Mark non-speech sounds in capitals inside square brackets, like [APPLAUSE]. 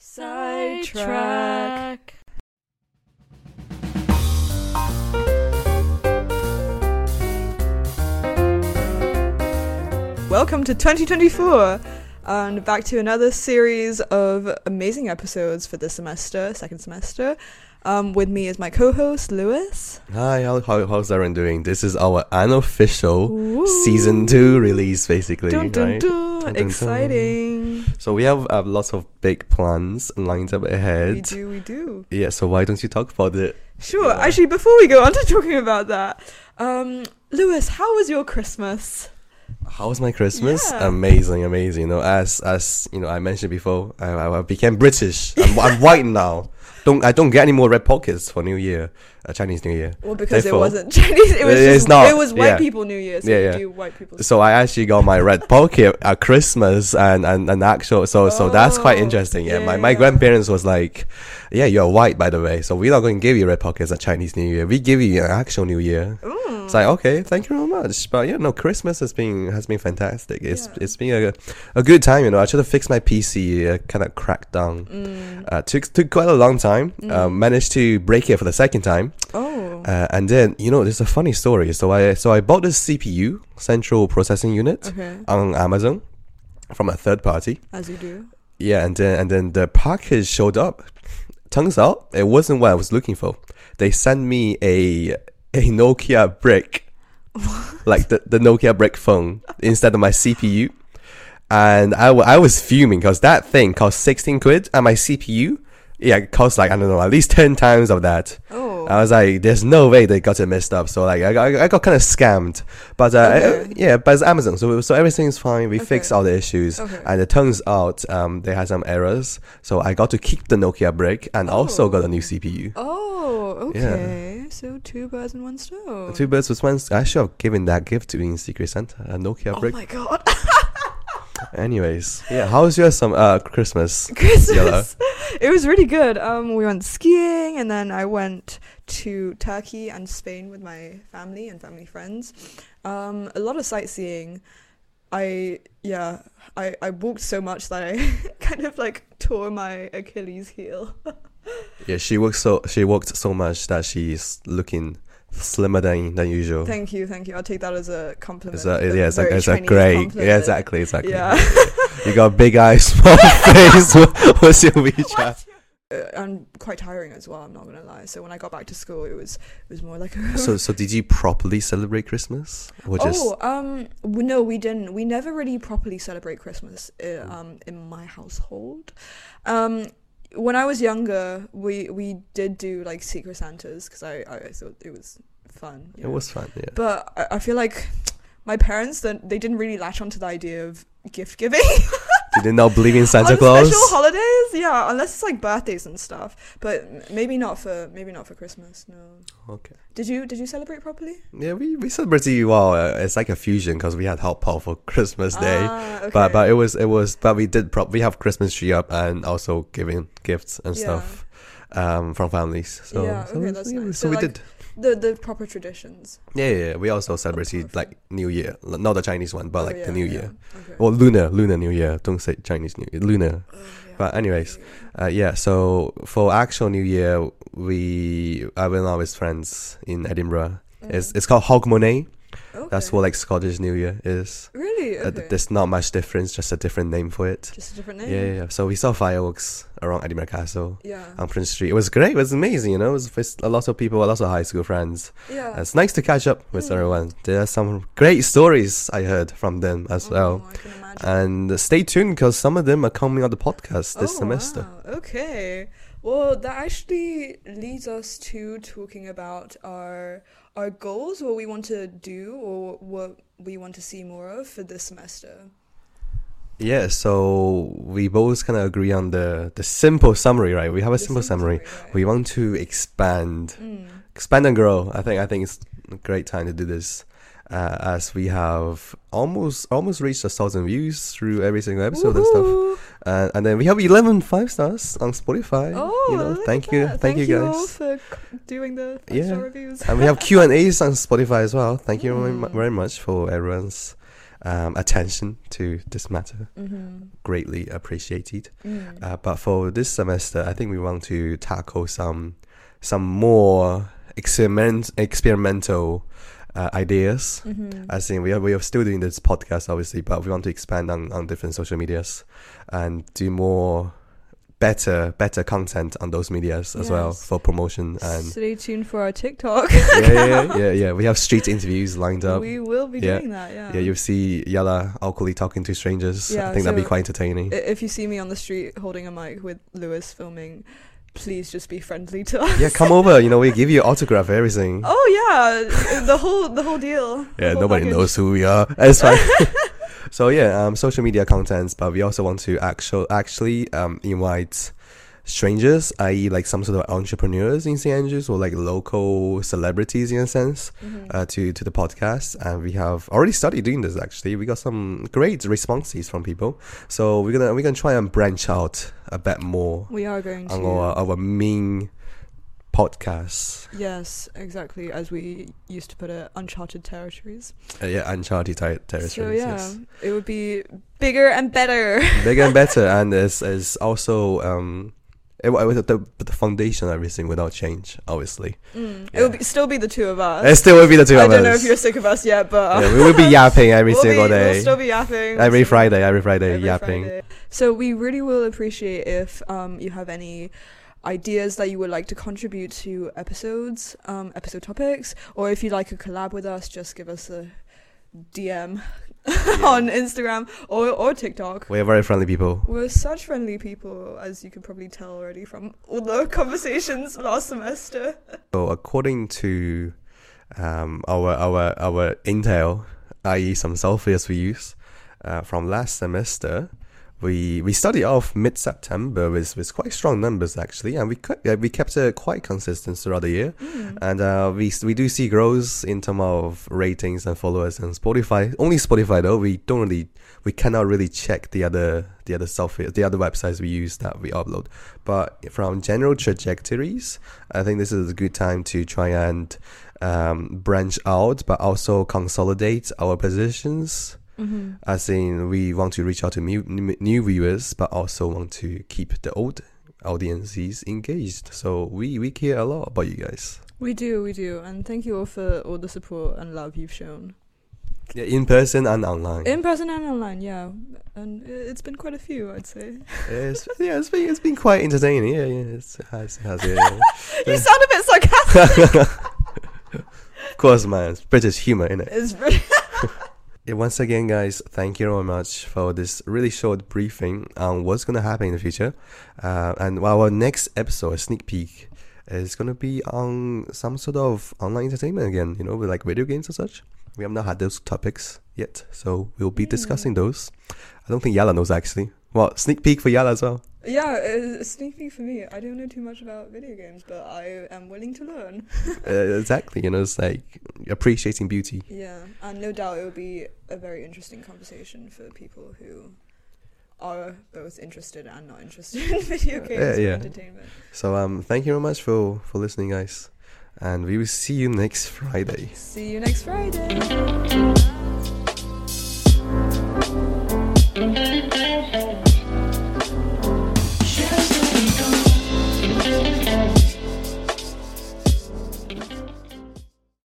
Sidetrack. Welcome to 2024 and back to another series of amazing episodes for this semester, second semester. Um, with me is my co-host Lewis. Hi, how, how, how's everyone doing? This is our unofficial Ooh. season two release, basically. Dun, dun, right? dun. Exciting. So we have uh, lots of big plans lined up ahead. We do, we do. Yeah, so why don't you talk about it? Sure. Yeah. Actually, before we go on to talking about that, um, Lewis, how was your Christmas? How was my Christmas? Yeah. Amazing, amazing. You know, as as you know, I mentioned before, I, I became British. I'm, I'm white now. Don't I don't get any more red pockets for New Year, uh, Chinese New Year. Well, because it wasn't [LAUGHS] Chinese. It was just, not, It was white yeah. people New Year. So Yeah, you yeah. do white people. So I actually got my red pocket at Christmas and, and, and actual so so that's quite Oh, interesting. Yeah, yeah, my, my grandparents was like, Yeah, you're white by the way, so we're not going to give you red pockets at Chinese New Year. We give you an actual New Year. Ooh. It's like okay, thank you very much. But yeah, no, Christmas has been has been fantastic. It's Yeah. it's been a a good time. You know, I should have fixed my PC. Uh, kind of cracked down. Mm. Uh, took took quite a long time. Uh, Mm. managed to break it for the second time. Oh. Uh, and then you know, there's a funny story. So I so I bought this CPU, Central Processing Unit okay. on Amazon from a third party. As you do. Yeah, and then and then the package showed up. Turns out it wasn't what I was looking for. They sent me a a Nokia brick, like the, the Nokia brick phone instead of my CPU. And I, I was fuming because that thing cost 16 quid and my CPU, yeah, it cost like, I don't know, at least 10 times of that. Oh. I was like, there's no way they got it messed up. So like, I got, I got kind of scammed. But uh, Okay. uh, yeah, but it's Amazon, so so everything's fine. We Okay. fixed all the issues, Okay. and it turns out um they had some errors. So I got to keep the Nokia brick and also got a new CPU. Oh, Yeah. So two birds in one stone. Two birds with one. I should have given that gift to in Secret Santa, a Nokia Oh brick. my god. [LAUGHS] Anyways, yeah, how was your some uh Christmas? [LAUGHS] Christmas. It was really good. Um, we went skiing, and then I went to Turkey and Spain with my family and family friends. Um, a lot of sightseeing. I yeah, I I walked so much that I [LAUGHS] kind of like tore my Achilles heel. Yeah, she worked so she worked so much that she's looking slimmer than than usual. thank you, thank you. I'll take that as a compliment. It's a, yeah, it's a, it's a great. compliment. Yeah, exactly, exactly. Yeah. [LAUGHS] you got big eyes, [LAUGHS] small [LAUGHS] face. What- What's your WeChat? uh, and quite tiring as well. I'm not gonna lie. So when I got back to school, it was it was more like So, so did you properly celebrate Christmas, or just? Oh, um, no, we didn't. We never really properly celebrate Christmas uh, um, in my household. Um, when I was younger, we we did do like Secret Santas because I, I thought it was fun. It know. was fun, yeah. but I, I feel like my parents that they didn't really latch onto the idea of gift giving [LAUGHS] Did they not believe in Santa Claus? special holidays. Yeah, unless it's like birthdays and stuff. But maybe not for maybe not for Christmas. No. Okay. Did you did you celebrate properly? Yeah, we we celebrated well. Uh, it's like a fusion because we had hot pot for [LAUGHS] Christmas Day. Ah, okay. But but it was it was but we did prop we have Christmas tree up and also giving gifts and Yeah. stuff um from families. So Yeah, so, okay, we- that's yeah, nice. so So, we like, did. The the proper traditions. Yeah, yeah, yeah. We also celebrated like New Year, not the Chinese one, but Oh, like yeah, the New. Year. Okay. Well, lunar, lunar New Year. Don't say Chinese New Year, lunar. Oh. But anyways, uh, yeah. So for actual New Year, we I went out with friends in Edinburgh. It's Mm. it's called Hogmanay. Okay. That's what like Scottish New Year is. really okay. th- there's not much difference, just a different name for it. just a different Yeah, name. yeah, yeah. So we saw fireworks around Edinburgh Castle Yeah. on Princes Street. It was great. It was amazing. You know, it was with a lot of people, a lot of high school friends. yeah. It's nice to catch up with Mm. everyone. There are some great stories I heard from them as Oh, well. I can imagine. And stay tuned because some of them are coming on the podcast this Oh, semester. wow. Okay. Well, that actually leads us to talking about our our goals, what we want to do, or what we want to see more of for this semester. Yeah, so we both kind of agree on the the simple summary, right? We have a The simple summary. right? We want to expand, Mm. expand and grow. I think I think it's a great time to do this, uh, as we have almost almost reached a thousand views through every single episode and stuff. Uh, and then we have 11 five stars on Spotify. Oh, you know, thank you, that. thank, you all guys. for doing the Yeah. reviews. and we have [LAUGHS] Q and A's on Spotify as well. Thank you very, Mm. very much for everyone's um, attention to this matter. Mm-hmm. Greatly appreciated. Mm. Uh, but for this semester, I think we want to tackle some some more experiment experimental uh, ideas. Mm-hmm. As in, we are we are still doing this podcast, obviously, but we want to expand on, on different social medias and do more better better content on those medias as well for promotion and Stay tuned for our TikTok. yeah, yeah, [LAUGHS] yeah, yeah. We have street interviews lined up. we will be Yeah. doing that. Yeah. yeah, you'll see Yala awkwardly talking to strangers. Yeah, I think that'd be quite entertaining. If you see me on the street holding a mic with Lewis filming, please just be friendly to us. yeah, come over. You know, we give you autograph, everything. [LAUGHS] Oh yeah, the whole the whole deal. yeah, whole nobody package. knows who we are. [LAUGHS] It's fine. [LAUGHS] so yeah, um, social media contents, but we also want to actual actually um invite strangers, i.e., like some sort of entrepreneurs in St Andrews or like local celebrities in a sense, Mhm. uh, to to the podcast. And we have already started doing this. Actually, we got some great responses from people. So we're gonna we're gonna try and branch out a bit more we are going to. on our our main podcasts. Yes, exactly. As we used to put it, uncharted territories. Uh, yeah, uncharted ter- territories. So yeah, yes. it would be bigger and better. bigger and better, [LAUGHS] and is is also um, it, wa- the, the the foundation everything not change. Obviously, Mm. It Yeah. will be, still be the two of us. it still will be the two I of don't know if you're sick of us yet, but yeah, we will be [LAUGHS] yapping every we'll single be, day, We'll still be yapping. every Friday, every Friday, every yapping. Friday. So we really will appreciate if um, you have any ideas that you would like to contribute to episodes, um, episode topics, or if you'd like a collab with us, just give us a DM [LAUGHS] on Instagram or, or TikTok. We are very friendly people. We're such friendly people, as you can probably tell already from all the [LAUGHS] conversations last semester. So according to um, our our our intel, i.e., some softwares we use uh, from last semester, we we started off mid September with, with quite strong numbers actually, and we kept, uh, we kept it quite consistent throughout the year, Mm. and uh, we we do see growth in terms of ratings and followers and Spotify. Only Spotify though, we don't really we cannot really check the other the other software the other websites we use that we upload. But from general trajectories, I think this is a good time to try and um, branch out, but also consolidate our positions. Hmm As in, we want to reach out to new, new viewers, but also want to keep the old audiences engaged. So we, we care a lot about you guys. We do, we do, and thank you all for all the support and love you've shown Yeah, in person and online. in person and online. Yeah, and it's been quite a few, I'd say. it's, yeah, it's been, it's been quite entertaining. Yeah, yeah, it's, it has, it has, yeah. [LAUGHS] you sound a bit sarcastic. [LAUGHS] of course, man, it's British humor, innit? it's really Yeah, once again, guys, thank you very much for this really short briefing on what's going to happen in the future. Uh, and our next episode, a sneak peek, is going to be on some sort of online entertainment again, you know, with like video games and such. We have not had those topics yet, so we'll be discussing those. I don't think Yala knows actually. Well, sneak peek for Yala as well. yeah, a sneak peek for me. I don't know too much about video games, but I am willing to learn. [LAUGHS] uh, exactly, you know, it's like appreciating beauty. Yeah, and no doubt it will be a very interesting conversation for people who are both interested and not interested [LAUGHS] in video games Yeah, yeah. entertainment. So, um, thank you very much for for listening, guys, and we will see you next Friday. See you next Friday.